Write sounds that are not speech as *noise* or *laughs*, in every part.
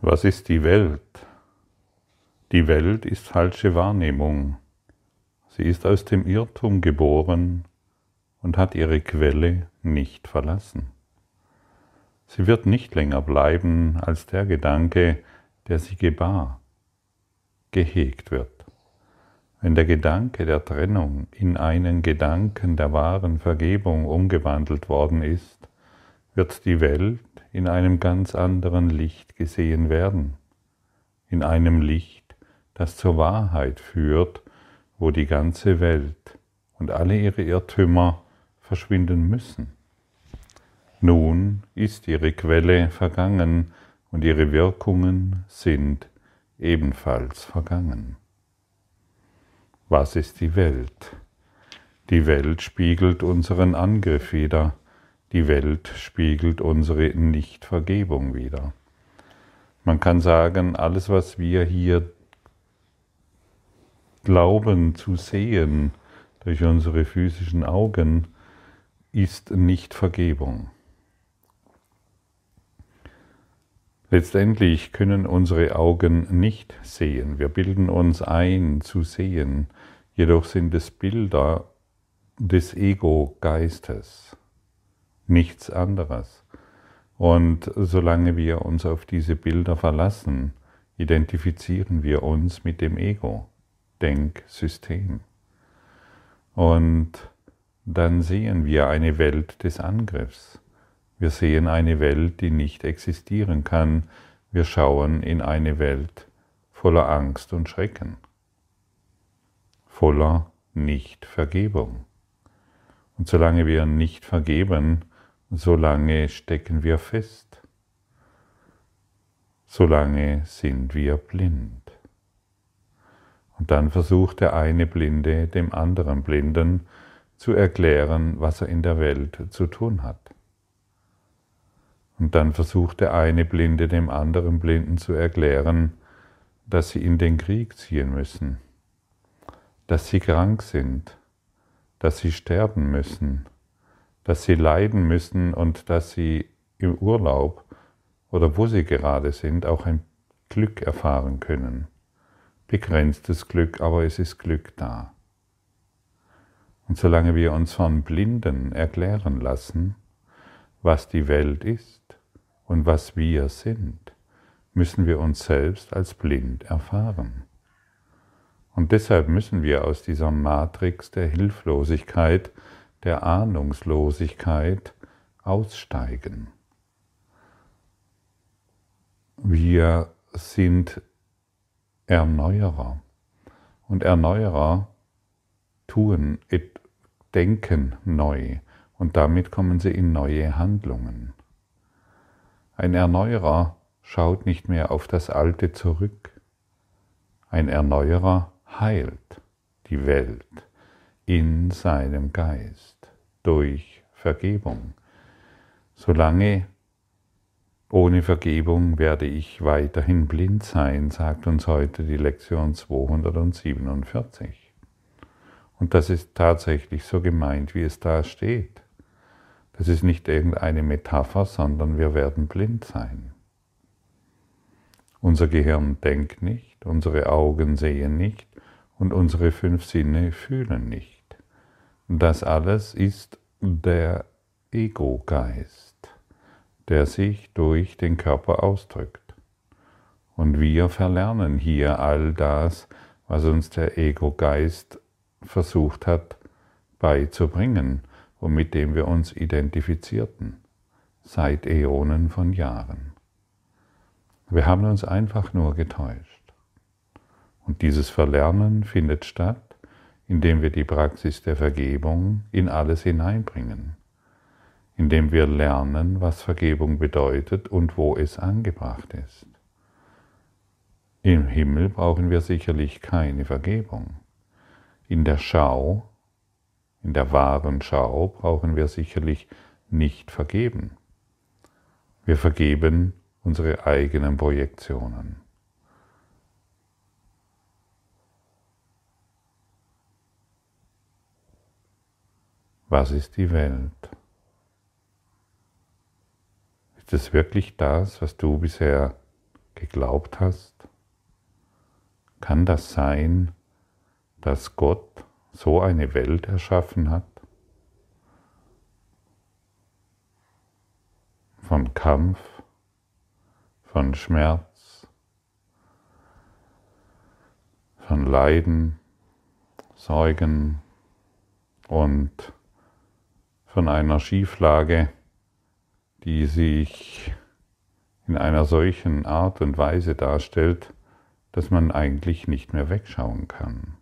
Was ist die Welt? Die Welt ist falsche Wahrnehmung. Sie ist aus dem Irrtum geboren und hat ihre Quelle nicht verlassen. Sie wird nicht länger bleiben als der Gedanke, der sie gebar, gehegt wird. Wenn der Gedanke der Trennung in einen Gedanken der wahren Vergebung umgewandelt worden ist, wird die Welt in einem ganz anderen Licht gesehen werden, in einem Licht, das zur Wahrheit führt, wo die ganze Welt und alle ihre Irrtümer verschwinden müssen. Nun ist ihre Quelle vergangen und ihre Wirkungen sind ebenfalls vergangen. Was ist die Welt? Die Welt spiegelt unseren Angriff wider. Die Welt spiegelt unsere Nichtvergebung wider. Man kann sagen, alles, was wir hier glauben zu sehen durch unsere physischen Augen, ist Nichtvergebung. Letztendlich können unsere Augen nicht sehen. Wir bilden uns ein zu sehen, jedoch sind es Bilder des Ego-Geistes, nichts anderes. Und solange wir uns auf diese Bilder verlassen, identifizieren wir uns mit dem Ego-Denksystem. Und dann sehen wir eine Welt des Angriffs. Wir sehen eine Welt, die nicht existieren kann. Wir schauen in eine Welt voller Angst und Schrecken, voller Nichtvergebung. Und solange wir nicht vergeben, solange stecken wir fest, solange sind wir blind. Und dann versucht der eine Blinde dem anderen Blinden zu erklären, was er in der Welt zu tun hat. Und dann versucht der eine Blinde dem anderen Blinden zu erklären, dass sie in den Krieg ziehen müssen, dass sie krank sind, dass sie sterben müssen, dass sie leiden müssen und dass sie im Urlaub oder wo sie gerade sind, auch ein Glück erfahren können. Begrenztes Glück, aber es ist Glück da. Und solange wir uns von Blinden erklären lassen, was die Welt ist, und was wir sind, müssen wir uns selbst als blind erfahren. Und deshalb müssen wir aus dieser Matrix der Hilflosigkeit, der Ahnungslosigkeit aussteigen. Wir sind Erneuerer. Und Erneuerer tun, denken neu. Und damit kommen sie in neue Handlungen. Ein Erneuerer schaut nicht mehr auf das Alte zurück. Ein Erneuerer heilt die Welt in seinem Geist durch Vergebung. Solange ohne Vergebung werde ich weiterhin blind sein, sagt uns heute die Lektion 247. Und das ist tatsächlich so gemeint, wie es da steht. Das ist nicht irgendeine Metapher, sondern wir werden blind sein. Unser Gehirn denkt nicht, unsere Augen sehen nicht und unsere fünf Sinne fühlen nicht. Das alles ist der Ego-Geist, der sich durch den Körper ausdrückt. Und wir verlernen hier all das, was uns der Ego-Geist versucht hat beizubringen und mit dem wir uns identifizierten, seit Äonen von Jahren. Wir haben uns einfach nur getäuscht. Und dieses Verlernen findet statt, indem wir die Praxis der Vergebung in alles hineinbringen, indem wir lernen, was Vergebung bedeutet und wo es angebracht ist. Im Himmel brauchen wir sicherlich keine Vergebung. In der Schau in der wahren Schau brauchen wir sicherlich nicht vergeben. Wir vergeben unsere eigenen Projektionen. Was ist die Welt? Ist es wirklich das, was du bisher geglaubt hast? Kann das sein, dass Gott so eine Welt erschaffen hat? Von Kampf, von Schmerz, von Leiden, Sorgen und von einer Schieflage, die sich in einer solchen Art und Weise darstellt, dass man eigentlich nicht mehr wegschauen kann.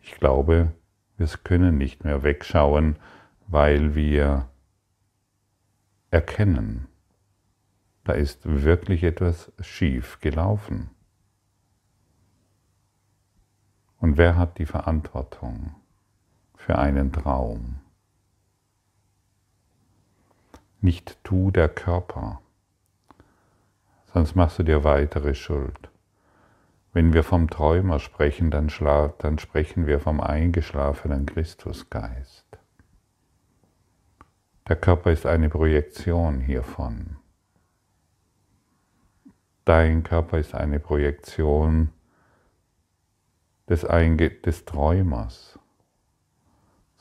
Ich glaube, wir können nicht mehr wegschauen, weil wir erkennen, da ist wirklich etwas schief gelaufen. Und wer hat die Verantwortung für einen Traum? Nicht du der Körper, sonst machst du dir weitere Schuld. Wenn wir vom Träumer sprechen, dann, dann sprechen wir vom eingeschlafenen Christusgeist. Der Körper ist eine Projektion hiervon. Dein Körper ist eine Projektion des, Einge des Träumers.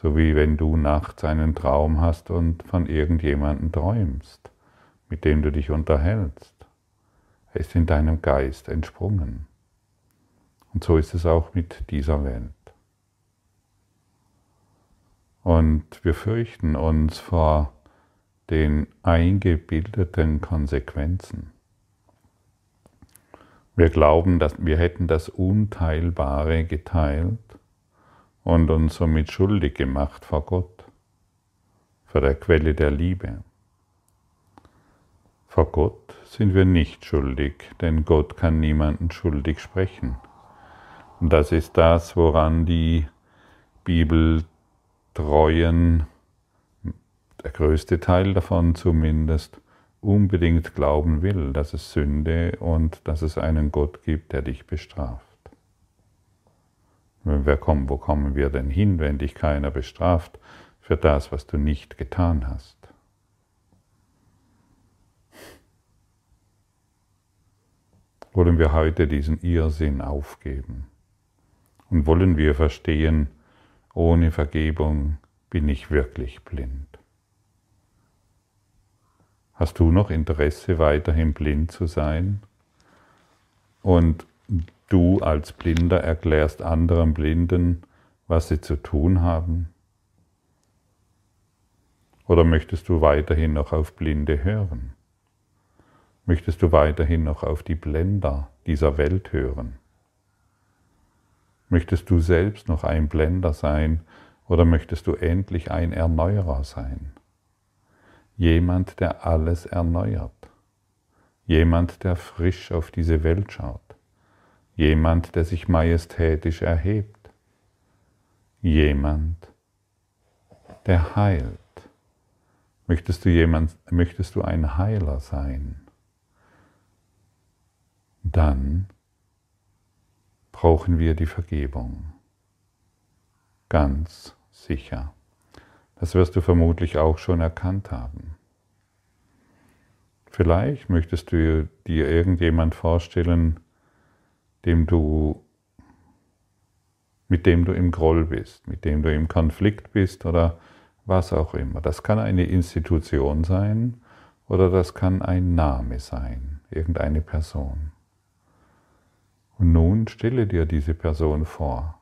So wie wenn du nachts einen Traum hast und von irgendjemandem träumst, mit dem du dich unterhältst. Er ist in deinem Geist entsprungen. Und so ist es auch mit dieser Welt. Und wir fürchten uns vor den eingebildeten Konsequenzen. Wir glauben, dass wir hätten das Unteilbare geteilt und uns somit schuldig gemacht vor Gott, vor der Quelle der Liebe. Vor Gott sind wir nicht schuldig, denn Gott kann niemanden schuldig sprechen. Und das ist das, woran die Bibeltreuen, der größte Teil davon zumindest, unbedingt glauben will, dass es Sünde und dass es einen Gott gibt, der dich bestraft. Wer kommt, wo kommen wir denn hin, wenn dich keiner bestraft für das, was du nicht getan hast? Wollen wir heute diesen Irrsinn aufgeben? Und wollen wir verstehen, ohne Vergebung bin ich wirklich blind? Hast du noch Interesse, weiterhin blind zu sein? Und Du als Blinder erklärst anderen Blinden, was sie zu tun haben? Oder möchtest du weiterhin noch auf Blinde hören? Möchtest du weiterhin noch auf die Blender dieser Welt hören? Möchtest du selbst noch ein Blender sein oder möchtest du endlich ein Erneuerer sein? Jemand, der alles erneuert. Jemand, der frisch auf diese Welt schaut jemand, der sich majestätisch erhebt, jemand, der heilt. Möchtest du, jemand, möchtest du ein Heiler sein? Dann brauchen wir die Vergebung. Ganz sicher. Das wirst du vermutlich auch schon erkannt haben. Vielleicht möchtest du dir irgendjemand vorstellen, dem du, mit dem du im Groll bist, mit dem du im Konflikt bist oder was auch immer. Das kann eine Institution sein oder das kann ein Name sein, irgendeine Person. Und nun stelle dir diese Person vor.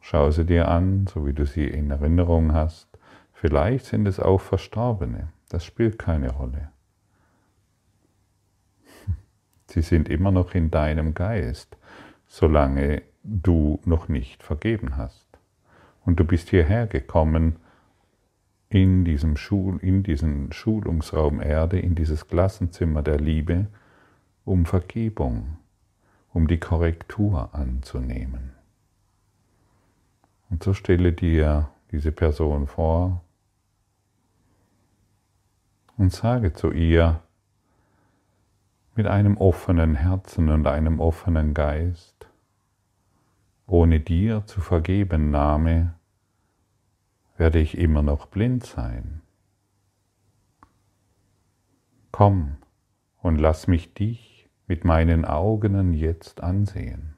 Schau sie dir an, so wie du sie in Erinnerung hast. Vielleicht sind es auch Verstorbene. Das spielt keine Rolle. Sie sind immer noch in deinem Geist, solange du noch nicht vergeben hast. Und du bist hierher gekommen in diesem Schul, in diesen Schulungsraum Erde, in dieses Klassenzimmer der Liebe, um Vergebung, um die Korrektur anzunehmen. Und so stelle dir diese Person vor und sage zu ihr, mit einem offenen Herzen und einem offenen Geist, ohne dir zu vergeben, Name, werde ich immer noch blind sein. Komm und lass mich dich mit meinen Augen jetzt ansehen.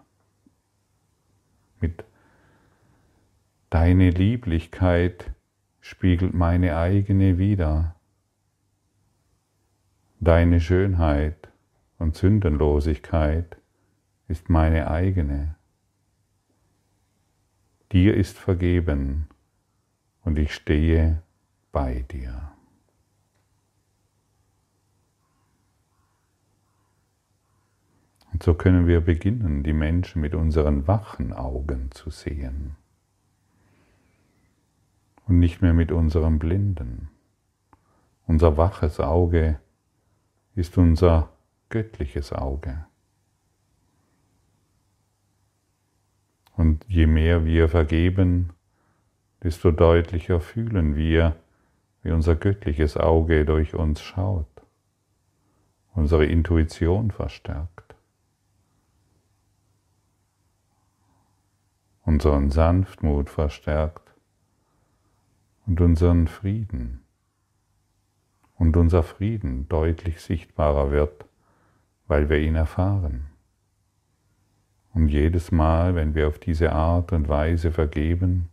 Mit deine Lieblichkeit spiegelt meine eigene wider. Deine Schönheit und Sündenlosigkeit ist meine eigene. Dir ist vergeben und ich stehe bei dir. Und so können wir beginnen, die Menschen mit unseren wachen Augen zu sehen und nicht mehr mit unserem blinden. Unser waches Auge ist unser göttliches Auge. Und je mehr wir vergeben, desto deutlicher fühlen wir, wie unser göttliches Auge durch uns schaut, unsere Intuition verstärkt, unseren Sanftmut verstärkt und unseren Frieden. Und unser Frieden deutlich sichtbarer wird, weil wir ihn erfahren. Und jedes Mal, wenn wir auf diese Art und Weise vergeben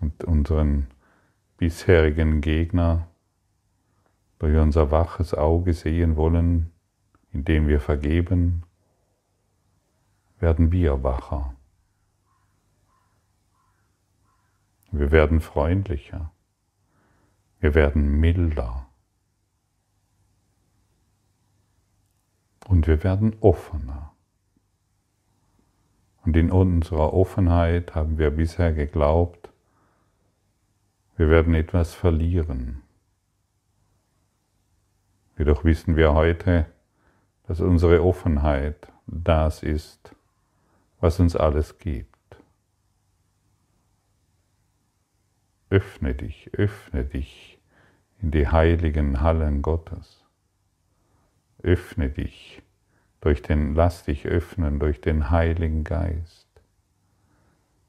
und unseren bisherigen Gegner durch unser waches Auge sehen wollen, indem wir vergeben, werden wir wacher. Wir werden freundlicher. Wir werden milder. Und wir werden offener. Und in unserer Offenheit haben wir bisher geglaubt, wir werden etwas verlieren. Jedoch wissen wir heute, dass unsere Offenheit das ist, was uns alles gibt. Öffne dich, öffne dich in die heiligen Hallen Gottes. Öffne dich durch den, lass dich öffnen durch den Heiligen Geist.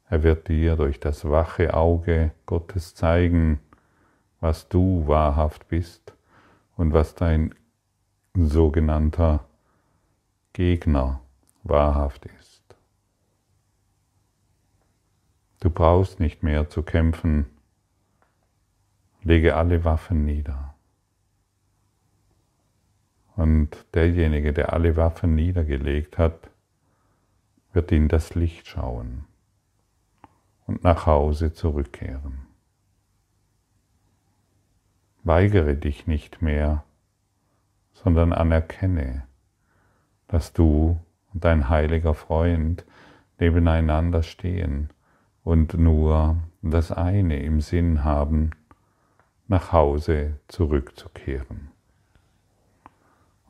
Er wird dir durch das wache Auge Gottes zeigen, was du wahrhaft bist und was dein sogenannter Gegner wahrhaft ist. Du brauchst nicht mehr zu kämpfen, lege alle Waffen nieder. Und derjenige, der alle Waffen niedergelegt hat, wird in das Licht schauen und nach Hause zurückkehren. Weigere dich nicht mehr, sondern anerkenne, dass du und dein heiliger Freund nebeneinander stehen und nur das eine im Sinn haben, nach Hause zurückzukehren.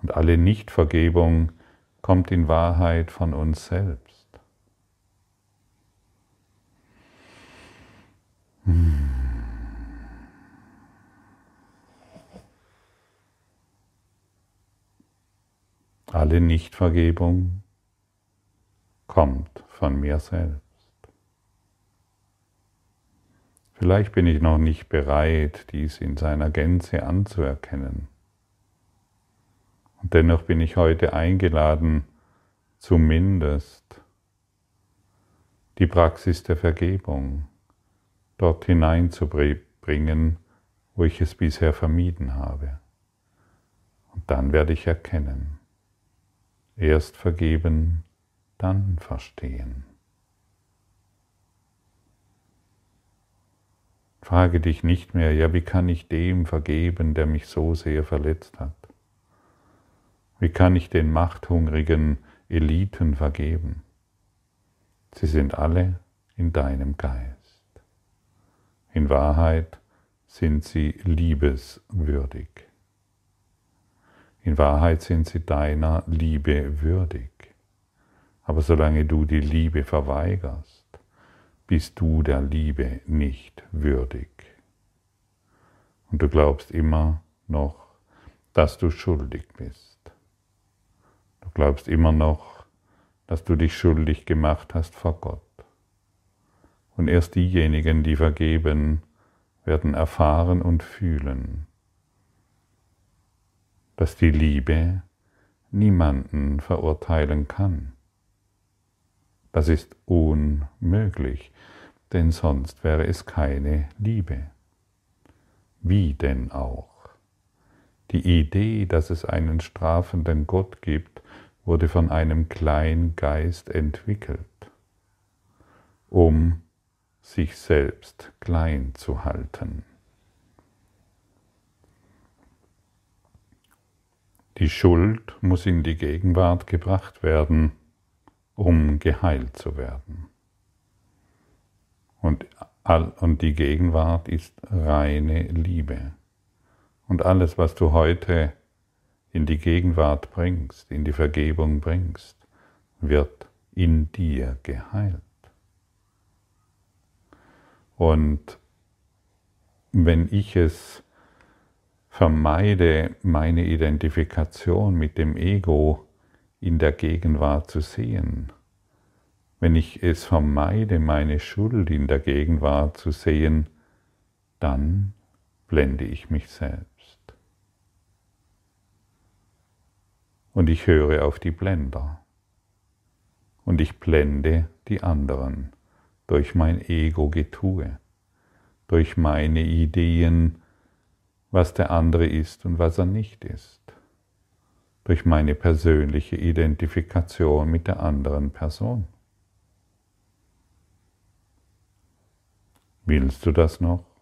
Und alle Nichtvergebung kommt in Wahrheit von uns selbst. Alle Nichtvergebung kommt von mir selbst. Vielleicht bin ich noch nicht bereit, dies in seiner Gänze anzuerkennen. Und dennoch bin ich heute eingeladen, zumindest die Praxis der Vergebung dort hineinzubringen, wo ich es bisher vermieden habe. Und dann werde ich erkennen. Erst vergeben, dann verstehen. Frage dich nicht mehr, ja, wie kann ich dem vergeben, der mich so sehr verletzt hat? Wie kann ich den machthungrigen Eliten vergeben? Sie sind alle in deinem Geist. In Wahrheit sind sie liebeswürdig. In Wahrheit sind sie deiner Liebe würdig. Aber solange du die Liebe verweigerst, bist du der Liebe nicht würdig. Und du glaubst immer noch, dass du schuldig bist. Du glaubst immer noch, dass du dich schuldig gemacht hast vor Gott. Und erst diejenigen, die vergeben, werden erfahren und fühlen, dass die Liebe niemanden verurteilen kann. Das ist unmöglich, denn sonst wäre es keine Liebe. Wie denn auch? Die Idee, dass es einen strafenden Gott gibt, wurde von einem Kleingeist entwickelt, um sich selbst klein zu halten. Die Schuld muss in die Gegenwart gebracht werden, um geheilt zu werden. Und, und die Gegenwart ist reine Liebe. Und alles, was du heute in die Gegenwart bringst, in die Vergebung bringst, wird in dir geheilt. Und wenn ich es vermeide, meine Identifikation mit dem Ego in der Gegenwart zu sehen, wenn ich es vermeide, meine Schuld in der Gegenwart zu sehen, dann blende ich mich selbst. Und ich höre auf die Blender. Und ich blende die anderen durch mein Ego-Getue, durch meine Ideen, was der andere ist und was er nicht ist, durch meine persönliche Identifikation mit der anderen Person. Willst du das noch?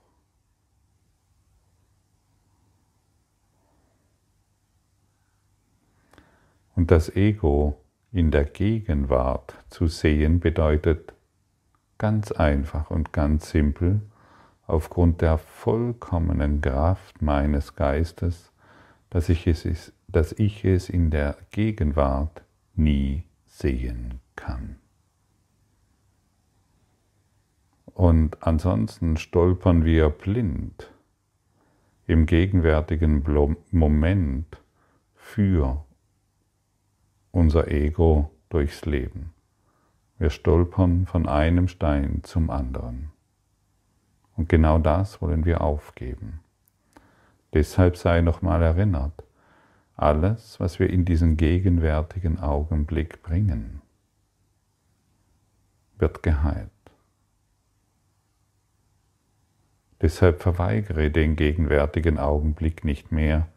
Und das Ego in der Gegenwart zu sehen bedeutet ganz einfach und ganz simpel, aufgrund der vollkommenen Kraft meines Geistes, dass ich es, dass ich es in der Gegenwart nie sehen kann. Und ansonsten stolpern wir blind im gegenwärtigen Moment für unser Ego durchs Leben. Wir stolpern von einem Stein zum anderen. Und genau das wollen wir aufgeben. Deshalb sei nochmal erinnert, alles, was wir in diesen gegenwärtigen Augenblick bringen, wird geheilt. Deshalb verweigere den gegenwärtigen Augenblick nicht mehr,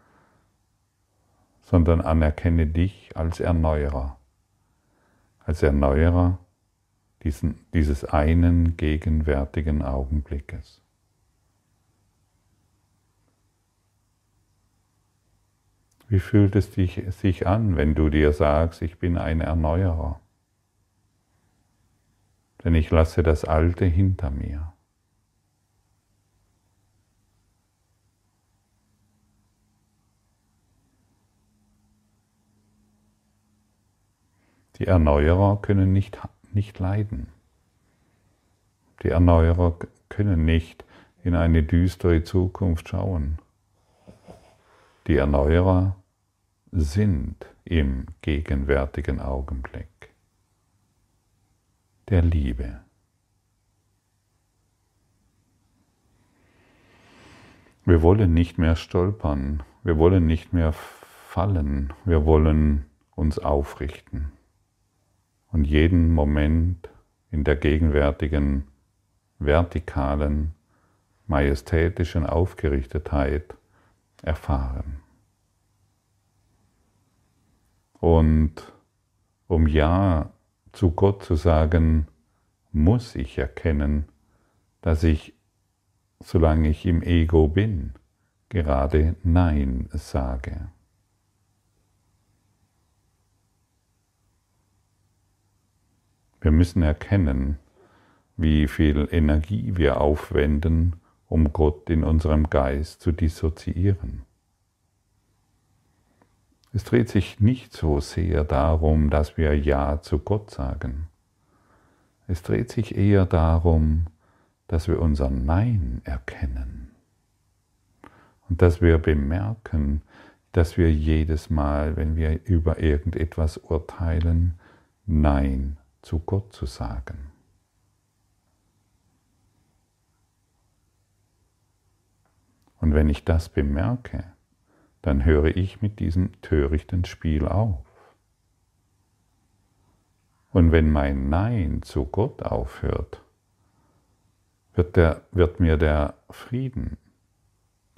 sondern anerkenne dich als Erneuerer, als Erneuerer diesen, dieses einen gegenwärtigen Augenblickes. Wie fühlt es dich, sich an, wenn du dir sagst, ich bin ein Erneuerer? Denn ich lasse das Alte hinter mir. Die Erneuerer können nicht, nicht leiden. Die Erneuerer können nicht in eine düstere Zukunft schauen. Die Erneuerer sind im gegenwärtigen Augenblick der Liebe. Wir wollen nicht mehr stolpern, wir wollen nicht mehr fallen, wir wollen uns aufrichten und jeden Moment in der gegenwärtigen vertikalen, majestätischen Aufgerichtetheit erfahren. Und um Ja zu Gott zu sagen, muss ich erkennen, dass ich, solange ich im Ego bin, gerade Nein sage. Wir müssen erkennen, wie viel Energie wir aufwenden, um Gott in unserem Geist zu dissoziieren. Es dreht sich nicht so sehr darum, dass wir Ja zu Gott sagen. Es dreht sich eher darum, dass wir unser Nein erkennen und dass wir bemerken, dass wir jedes Mal, wenn wir über irgendetwas urteilen, Nein zu Gott zu sagen. Und wenn ich das bemerke, dann höre ich mit diesem törichten Spiel auf. Und wenn mein Nein zu Gott aufhört, wird, der, wird mir der Frieden,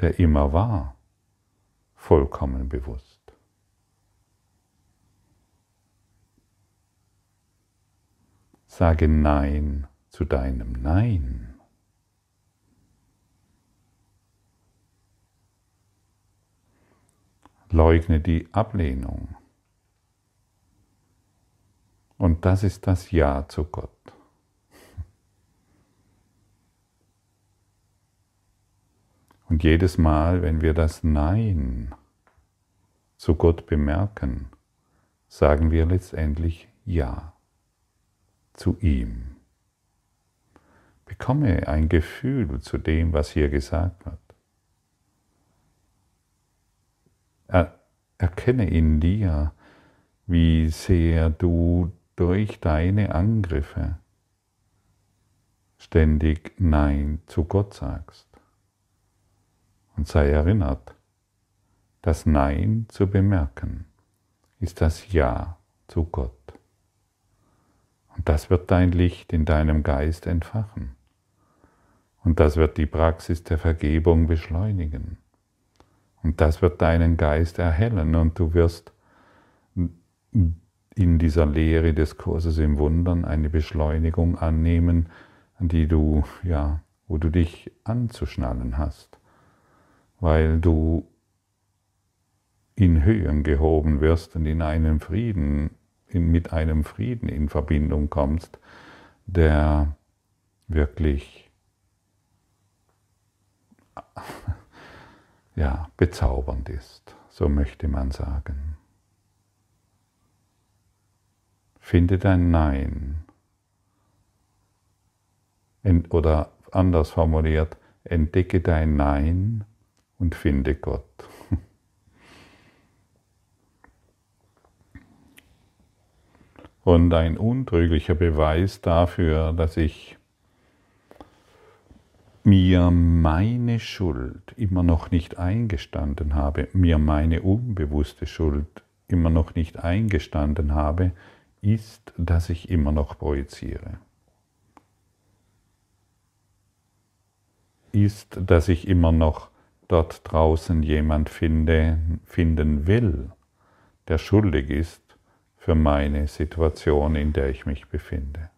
der immer war, vollkommen bewusst. Sage Nein zu deinem Nein. Leugne die Ablehnung. Und das ist das Ja zu Gott. Und jedes Mal, wenn wir das Nein zu Gott bemerken, sagen wir letztendlich Ja zu ihm. Bekomme ein Gefühl zu dem, was hier gesagt wird. Er, erkenne in dir, wie sehr du durch deine Angriffe ständig Nein zu Gott sagst. Und sei erinnert, das Nein zu bemerken ist das Ja zu Gott. Und das wird dein Licht in deinem Geist entfachen. Und das wird die Praxis der Vergebung beschleunigen. Und das wird deinen Geist erhellen und du wirst in dieser Lehre des Kurses im Wundern eine Beschleunigung annehmen, an die du, ja, wo du dich anzuschnallen hast, weil du in Höhen gehoben wirst und in einen Frieden, mit einem Frieden in Verbindung kommst, der wirklich *laughs* ja, bezaubernd ist, so möchte man sagen. Finde dein Nein. Oder anders formuliert, entdecke dein Nein und finde Gott. Und ein untrüglicher Beweis dafür, dass ich mir meine Schuld immer noch nicht eingestanden habe, mir meine unbewusste Schuld immer noch nicht eingestanden habe, ist, dass ich immer noch projiziere. Ist, dass ich immer noch dort draußen jemand finde, finden will, der schuldig ist für meine Situation, in der ich mich befinde.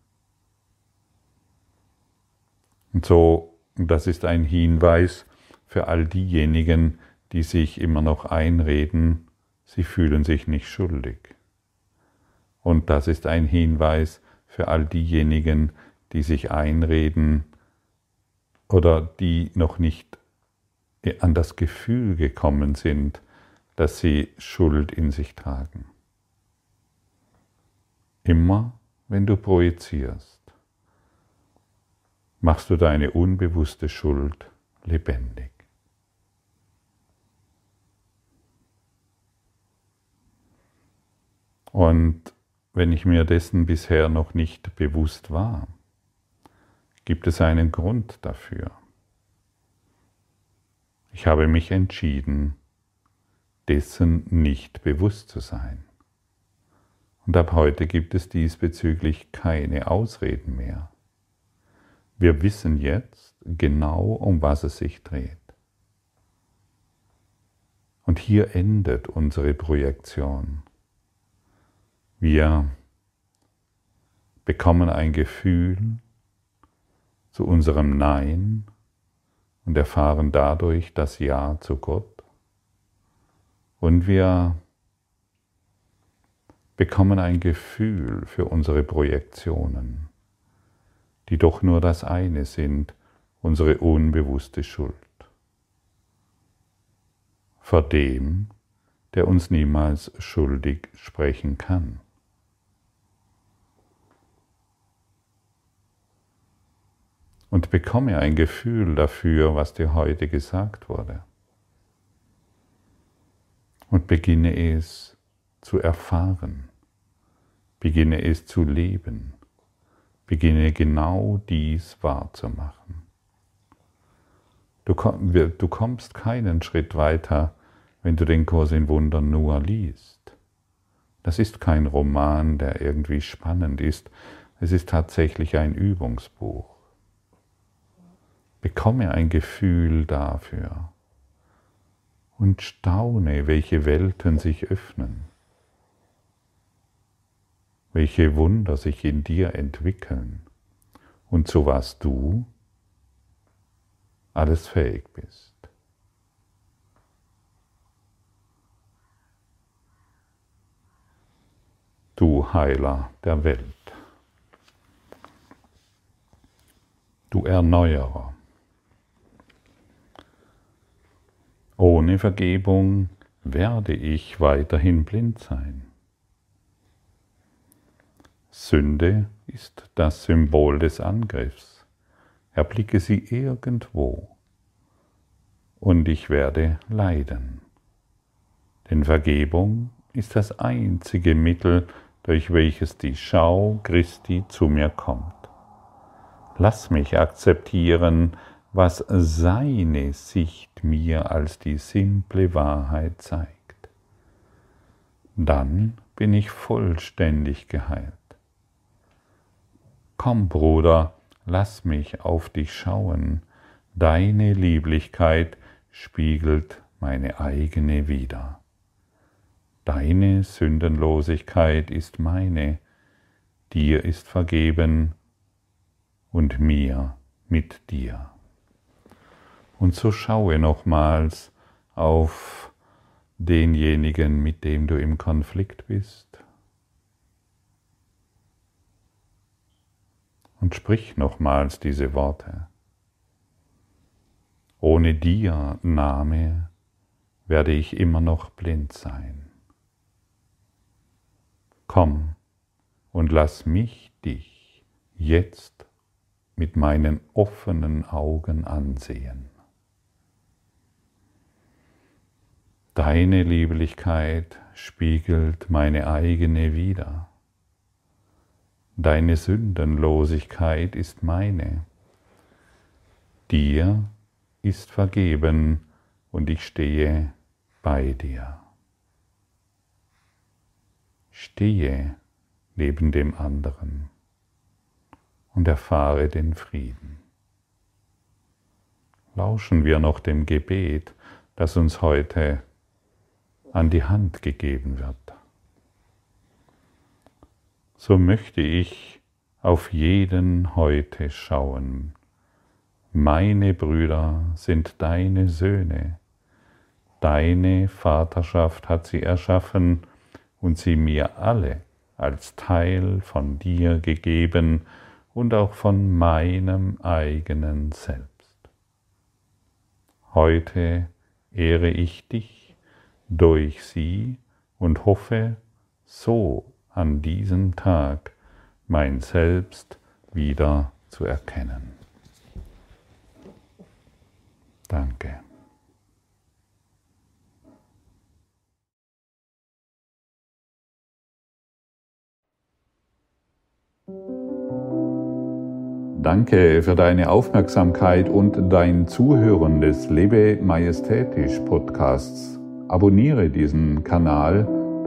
Und so, das ist ein Hinweis für all diejenigen, die sich immer noch einreden, sie fühlen sich nicht schuldig. Und das ist ein Hinweis für all diejenigen, die sich einreden oder die noch nicht an das Gefühl gekommen sind, dass sie Schuld in sich tragen. Immer wenn du projizierst, machst du deine unbewusste Schuld lebendig. Und wenn ich mir dessen bisher noch nicht bewusst war? Gibt es einen Grund dafür? Ich habe mich entschieden, dessen nicht bewusst zu sein. Und ab heute gibt es diesbezüglich keine Ausreden mehr. Wir wissen jetzt genau, um was es sich dreht. Und hier endet unsere Projektion. Wir bekommen ein Gefühl zu unserem Nein und erfahren dadurch das Ja zu Gott. Und wir bekommen ein Gefühl für unsere Projektionen, die doch nur das eine sind, unsere unbewusste Schuld. Vor dem, der uns niemals schuldig sprechen kann. und bekomme ein Gefühl dafür, was dir heute gesagt wurde. Und beginne es zu erfahren, beginne es zu leben, beginne genau dies wahrzumachen. Du, du kommst keinen Schritt weiter, wenn du den Kurs in Wundern nur liest. Das ist kein Roman, der irgendwie spannend ist. Es ist tatsächlich ein Übungsbuch. Bekomme ein Gefühl dafür und staune, welche Welten sich öffnen, welche Wunder sich in dir entwickeln und zu was du alles fähig bist. Du Heiler der Welt, du Erneuerer. Ohne Vergebung werde ich weiterhin blind sein. Sünde ist das Symbol des Angriffs. Erblicke sie irgendwo und ich werde leiden. Denn Vergebung ist das einzige Mittel, durch welches die Schau Christi zu mir kommt. Lass mich akzeptieren, was seine Sicht mir als die simple Wahrheit zeigt. Dann bin ich vollständig geheilt. Komm, Bruder, lass mich auf dich schauen, deine Lieblichkeit spiegelt meine eigene wider. Deine Sündenlosigkeit ist meine, dir ist vergeben und mir mit dir. Und so schaue nochmals auf denjenigen, mit dem du im Konflikt bist. Und sprich nochmals diese Worte. Ohne dir, Name, werde ich immer noch blind sein. Komm und lass mich dich jetzt mit meinen offenen Augen ansehen. Deine Lieblichkeit spiegelt meine eigene wider. Deine Sündenlosigkeit ist meine. Dir ist vergeben und ich stehe bei dir. Stehe neben dem anderen und erfahre den Frieden. Lauschen wir noch dem Gebet, das uns heute an die Hand gegeben wird. So möchte ich auf jeden heute schauen. Meine Brüder sind deine Söhne. Deine Vaterschaft hat sie erschaffen und sie mir alle als Teil von dir gegeben und auch von meinem eigenen Selbst. Heute ehre ich dich durch sie und hoffe, so an diesem Tag mein Selbst wieder zu erkennen. Danke. Danke für deine Aufmerksamkeit und dein Zuhören des Lebe Majestätisch Podcasts. Abonniere diesen Kanal,